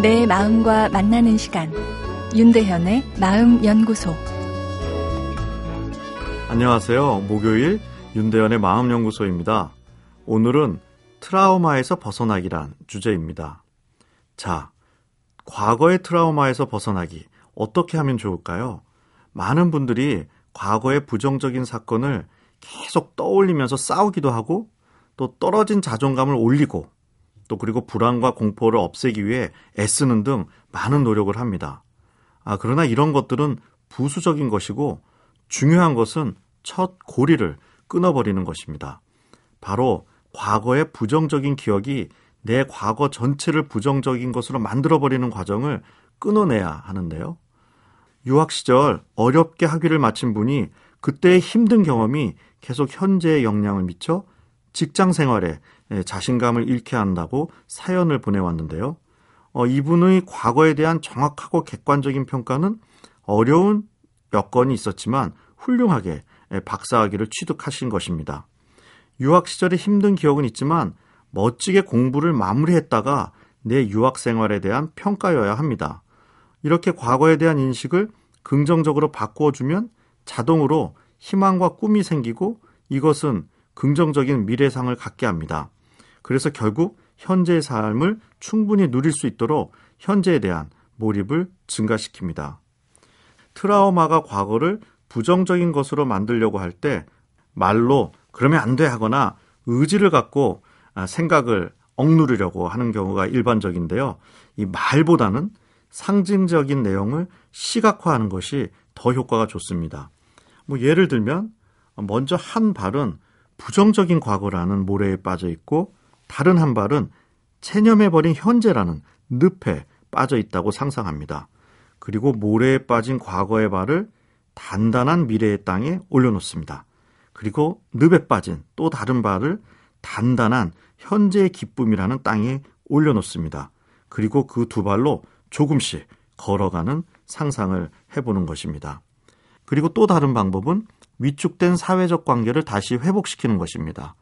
내 마음과 만나는 시간 윤대현의 마음 연구소 안녕하세요. 목요일 윤대현의 마음 연구소입니다. 오늘은 트라우마에서 벗어나기란 주제입니다. 자, 과거의 트라우마에서 벗어나기 어떻게 하면 좋을까요? 많은 분들이 과거의 부정적인 사건을 계속 떠올리면서 싸우기도 하고 또 떨어진 자존감을 올리고 또 그리고 불안과 공포를 없애기 위해 애쓰는 등 많은 노력을 합니다. 아, 그러나 이런 것들은 부수적인 것이고 중요한 것은 첫 고리를 끊어버리는 것입니다. 바로 과거의 부정적인 기억이 내 과거 전체를 부정적인 것으로 만들어버리는 과정을 끊어내야 하는데요. 유학 시절 어렵게 학위를 마친 분이 그때의 힘든 경험이 계속 현재에 영향을 미쳐 직장 생활에 자신감을 잃게 한다고 사연을 보내왔는데요. 어, 이분의 과거에 대한 정확하고 객관적인 평가는 어려운 여건이 있었지만 훌륭하게 박사학위를 취득하신 것입니다. 유학 시절에 힘든 기억은 있지만 멋지게 공부를 마무리했다가 내 유학 생활에 대한 평가여야 합니다. 이렇게 과거에 대한 인식을 긍정적으로 바꾸어 주면 자동으로 희망과 꿈이 생기고 이것은 긍정적인 미래상을 갖게 합니다. 그래서 결국 현재의 삶을 충분히 누릴 수 있도록 현재에 대한 몰입을 증가시킵니다. 트라우마가 과거를 부정적인 것으로 만들려고 할 때 말로 그러면 안 돼 하거나 의지를 갖고 아, 생각을 억누르려고 하는 경우가 일반적인데요. 이 말보다는 상징적인 내용을 시각화하는 것이 더 효과가 좋습니다. 뭐 예를 들면 먼저 한 발은 부정적인 과거라는 모래에 빠져 있고 다른 한 발은 체념해버린 현재라는 늪에 빠져 있다고 상상합니다. 그리고 모래에 빠진 과거의 발을 단단한 미래의 땅에 올려놓습니다. 그리고 늪에 빠진 또 다른 발을 단단한 현재의 기쁨이라는 땅에 올려놓습니다. 그리고 그 두 발로 조금씩 걸어가는 상상을 해보는 것입니다. 그리고 또 다른 방법은 위축된 사회적 관계를 다시 회복시키는 것입니다.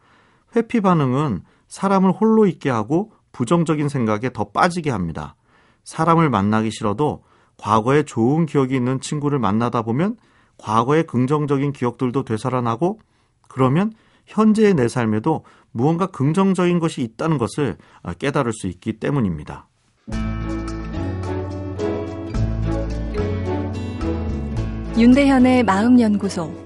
회피 반응은 사람을 홀로 있게 하고 부정적인 생각에 더 빠지게 합니다. 사람을 만나기 싫어도 과거에 좋은 기억이 있는 친구를 만나다 보면 과거의 긍정적인 기억들도 되살아나고 그러면 현재의 내 삶에도 무언가 긍정적인 것이 있다는 것을 깨달을 수 있기 때문입니다. 윤대현의 마음연구소.